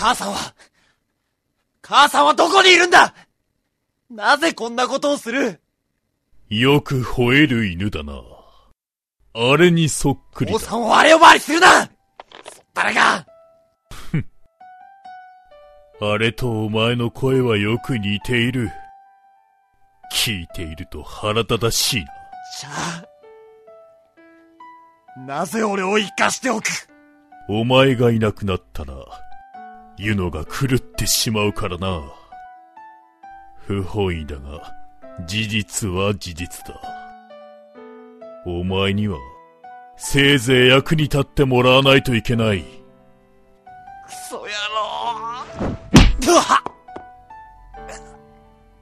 母さんは、母さんはどこにいるんだ？なぜこんなことをする？よく吠える犬だな。あれにそっくりだ。父さんをあれ呼ばわりするなそったれがあれとお前の声はよく似ている。聞いていると腹立たしいな。じゃあ、なぜ俺を生かしておく？お前がいなくなったら、ユノが狂ってしまうからな。不本意だが、事実は事実だ。お前には、せいぜい役に立ってもらわないといけない。クソ野郎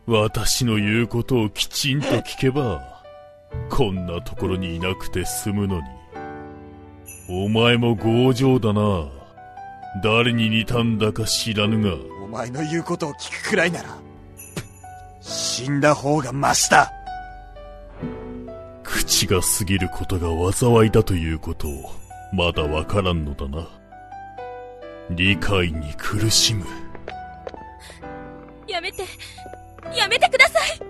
うわ私の言うことをきちんと聞けば、こんなところにいなくて済むのに。お前も強情だな。誰に似たんだか知らぬが。お前の言うことを聞くくらいなら、死んだ方がマシだ口が過ぎることが災いだということを、まだわからんのだな。理解に苦しむ。やめて、やめてください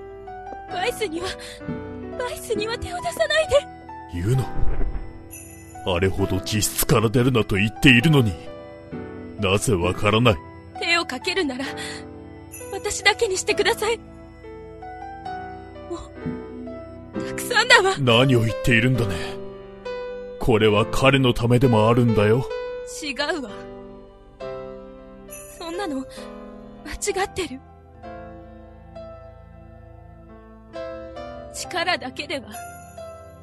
バイスには、バイスには手を出さないで言うのあれほど実質から出るなと言っているのに、なぜわからない？手をかけるなら、私だけにしてください。もう、たくさんだわ。何を言っているんだね。これは彼のためでもあるんだよ。違うわ。そんなの、間違ってる。力だけでは、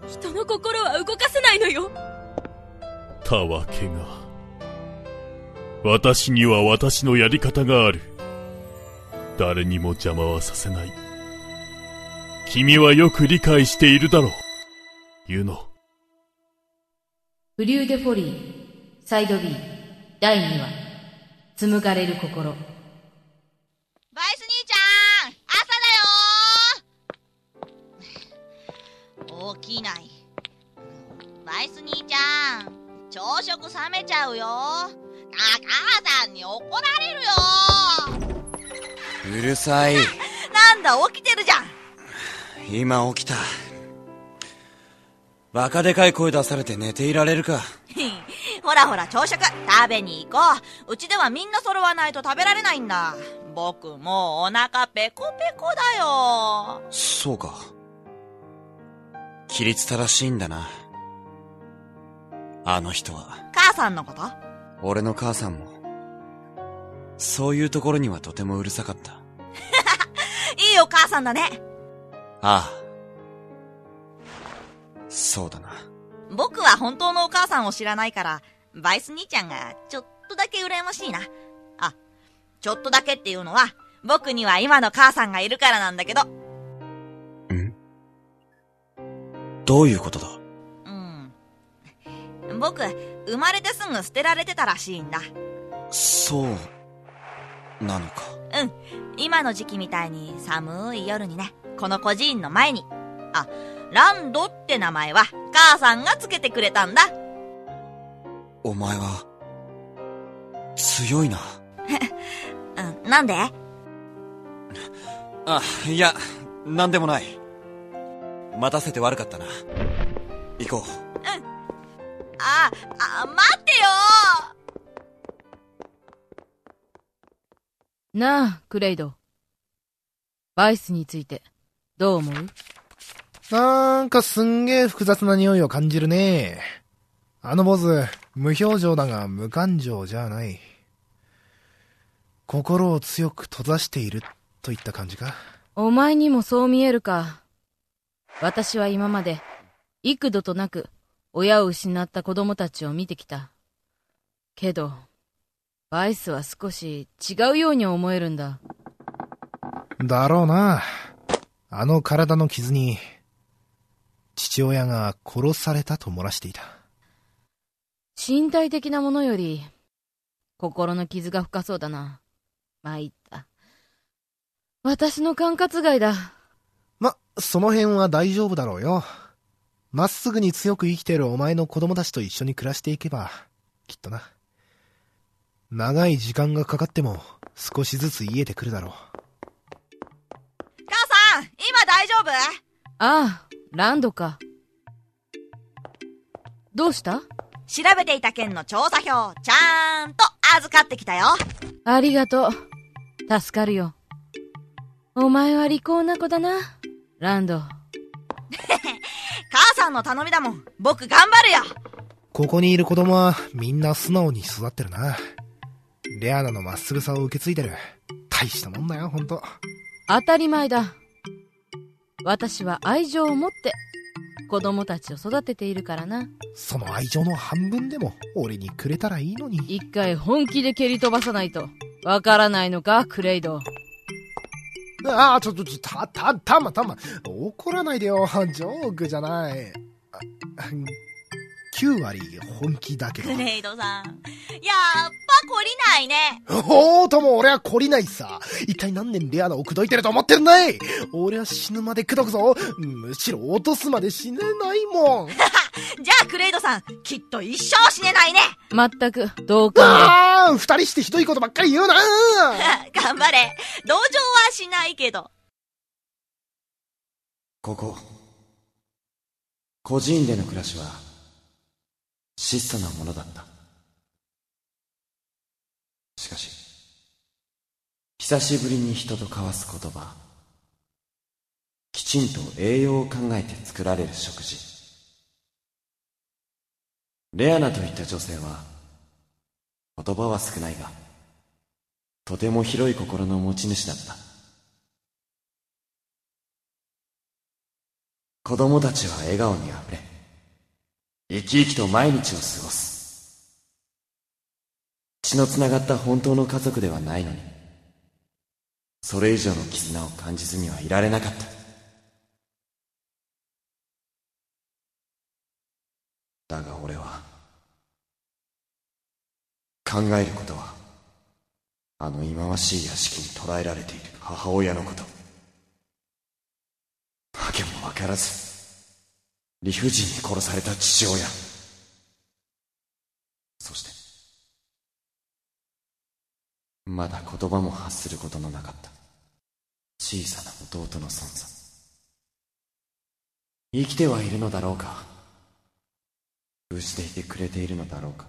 人の心は動かせないのよ。たわけが。私には私のやり方がある。誰にも邪魔はさせない。君はよく理解しているだろう。ユノ。フリューデフォリー、サイド B、第2話、紡がれる心。バイス兄ちゃん朝だよ起きない。バイス兄ちゃん、朝食冷めちゃうよ。あ、母さんに怒られるよ。うるさい。なんだ、起きてるじゃん。今起きた。バカでかい声出されて寝ていられるか。ほらほら、朝食食べに行こう。うちではみんな揃わないと食べられないんだ。僕もうお腹ペコペコだよ。そうか。規律正しいんだな。あの人は。母さんのこと？俺の母さんも。そういうところにはとてもうるさかった。いいお母さんだね。ああ。そうだな。僕は本当のお母さんを知らないから、バイス兄ちゃんがちょっとだけ羨ましいな。あ、ちょっとだけっていうのは、僕には今の母さんがいるからなんだけど。ん？どういうことだ？うん。僕、生まれてすぐ捨てられてたらしいんだ。そう、なのか。うん。今の時期みたいに寒い夜にね、この孤児院の前に。あ、ランドって名前は母さんがつけてくれたんだ。お前は、強いな。うん、なんで？あ、いや、なんでもない。待たせて悪かったな。行こう。あ、あ、待ってよなあ、クレイド。バイスについて、どう思う？なんかすんげえ複雑な匂いを感じるね。あの坊主、無表情だが無感情じゃない。心を強く閉ざしているといった感じか？お前にもそう見えるか。私は今まで、幾度となく、親を失った子供たちを見てきた。けど、バイスは少し違うように思えるんだ。だろうな。あの体の傷に、父親が殺されたと漏らしていた。身体的なものより、心の傷が深そうだな。参った。私の管轄外だ。ま、その辺は大丈夫だろうよ。まっすぐに強く生きてるお前の子供たちと一緒に暮らしていけば、きっとな。長い時間がかかっても少しずつ癒えてくるだろう。母さん今大丈夫？ああ、ランドか。どうした？調べていた件の調査票、ちゃんと預かってきたよ。ありがとう。助かるよ。お前は利口な子だな、ランド。母さんの頼みだもん。僕頑張るよ。ここにいる子供はみんな素直に育ってるな。レアナのまっすぐさを受け継いでる。大したもんだよ、ほんと。当たり前だ。私は愛情を持って子供たちを育てているからな。その愛情の半分でも俺にくれたらいいのに。一回本気で蹴り飛ばさないと。わからないのか、クレイド。ああ、ちょ、ちょ、ちょ、た、た、たま、たま。怒らないでよ。ジョークじゃない。あ9割本気だけどグ。レイドさん。やっぱ懲りないね。おーとも俺は懲りないさ。一体何年レアナを口説いてると思ってるんだい？俺は死ぬまで口説くぞ。むしろ落とすまで死ねないもん。じゃあクレイドさん、きっと一生死ねないね。まったく、同感だ。ああ二人してひどいことばっかり言うな 頑張れ。同情はしないけど。ここ、孤児院での暮らしは、質素なものだった。しかし、久しぶりに人と交わす言葉、きちんと栄養を考えて作られる食事。レアナといった女性は、言葉は少ないが、とても広い心の持ち主だった。子供たちは笑顔にあふれ、生き生きと毎日を過ごす。血のつながった本当の家族ではないのに、それ以上の絆を感じずにはいられなかった。だが俺は、考えることは、あの忌まわしい屋敷に捕らえられている母親のこと。わけもわからず、理不尽に殺された父親。そして、まだ言葉も発することのなかった、小さな弟の孫さん。生きてはいるのだろうか無事でいてくれているのだろうか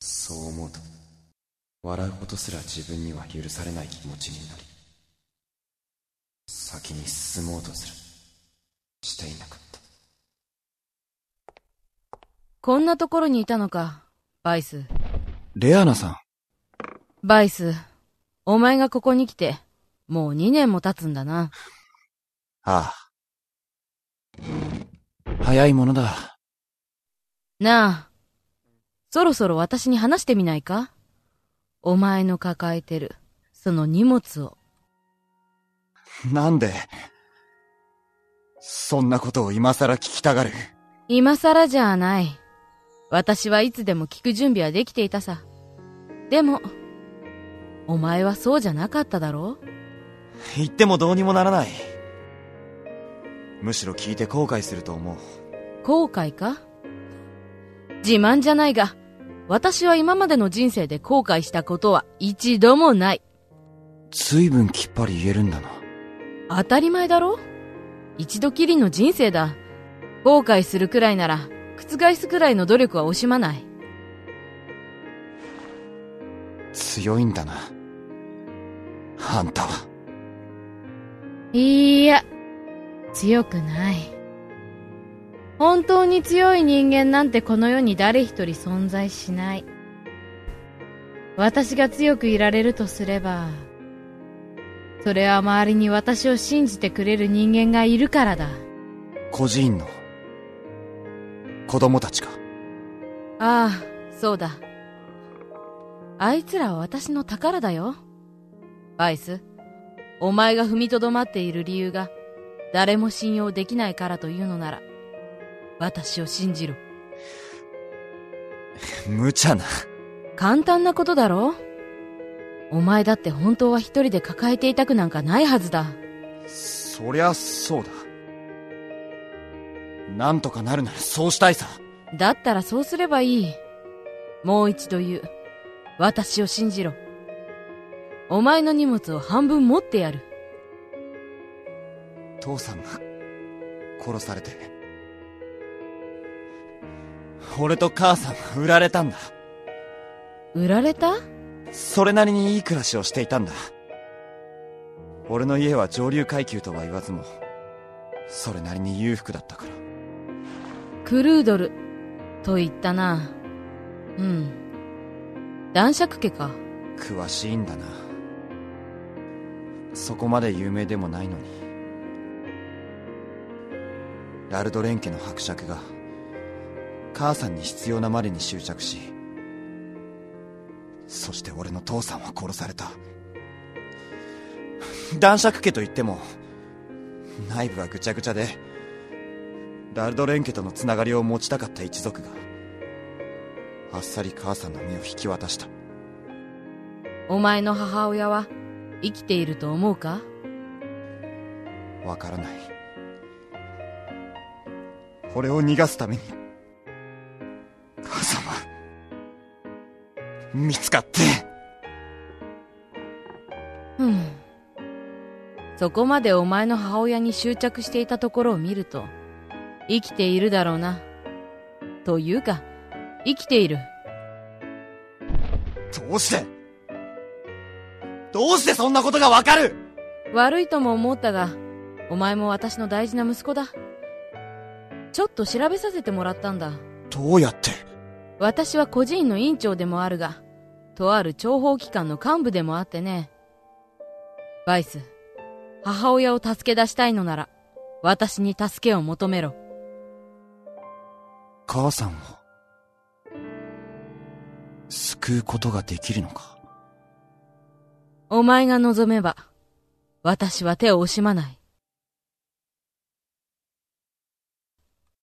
そう思うと、笑うことすら自分には許されない気持ちになり、先に進もうとする。していなかった。こんなところにいたのか、バイス。レアナさん。バイス、お前がここに来て、もう2年も経つんだな。ああ。早いものだ。なあ、そろそろ私に話してみないか？お前の抱えてる、その荷物を。なんで、そんなことを今更聞きたがる。今更じゃない。私はいつでも聞く準備はできていたさ。でも、お前はそうじゃなかっただろ？う言ってもどうにもならない。むしろ聞いて後悔すると思う。後悔か？自慢じゃないが、私は今までの人生で後悔したことは一度もない。随分きっぱり言えるんだな。当たり前だろ？一度きりの人生だ。後悔するくらいなら、覆すくらいの努力は惜しまない。強いんだな。あんたは。いいや、強くない。本当に強い人間なんてこの世に誰一人存在しない。私が強くいられるとすれば、それは周りに私を信じてくれる人間がいるからだ。孤児院の、子供たちか。ああ、そうだ。あいつらは私の宝だよ。バイス、お前が踏みとどまっている理由が、誰も信用できないからというのなら、私を信じろ。無茶な。簡単なことだろお前だって本当は一人で抱えていたくなんかないはずだ。そりゃそうだ。なんとかなるならそうしたいさ。だったらそうすればいい。もう一度言う。私を信じろ。お前の荷物を半分持ってやる。父さんが殺されて俺と母さんが売られたんだ売られた？それなりにいい暮らしをしていたんだ俺の家は上流階級とは言わずもそれなりに裕福だったからクルードル、と言ったな。うん。男爵家か。詳しいんだなそこまで有名でもないのにラルドレン家の伯爵が母さんに必要なまでに執着しそして俺の父さんは殺された。男爵家といっても内部はぐちゃぐちゃでラルドレン家とのつながりを持ちたかった一族があっさり母さんの身を引き渡した。お前の母親は生きていると思うか？わからない。俺を逃がすために見つかってうん。そこまでお前の母親に執着していたところを見ると、生きているだろうな。というか、生きている。どうして？どうしてそんなことがわかる？悪いとも思ったが、お前も私の大事な息子だ。ちょっと調べさせてもらったんだ。どうやって？私は孤児院の院長でもあるが、とある諜報機関の幹部でもあってね。バイス、母親を助け出したいのなら、私に助けを求めろ。母さんを救うことができるのか？お前が望めば、私は手を惜しまない。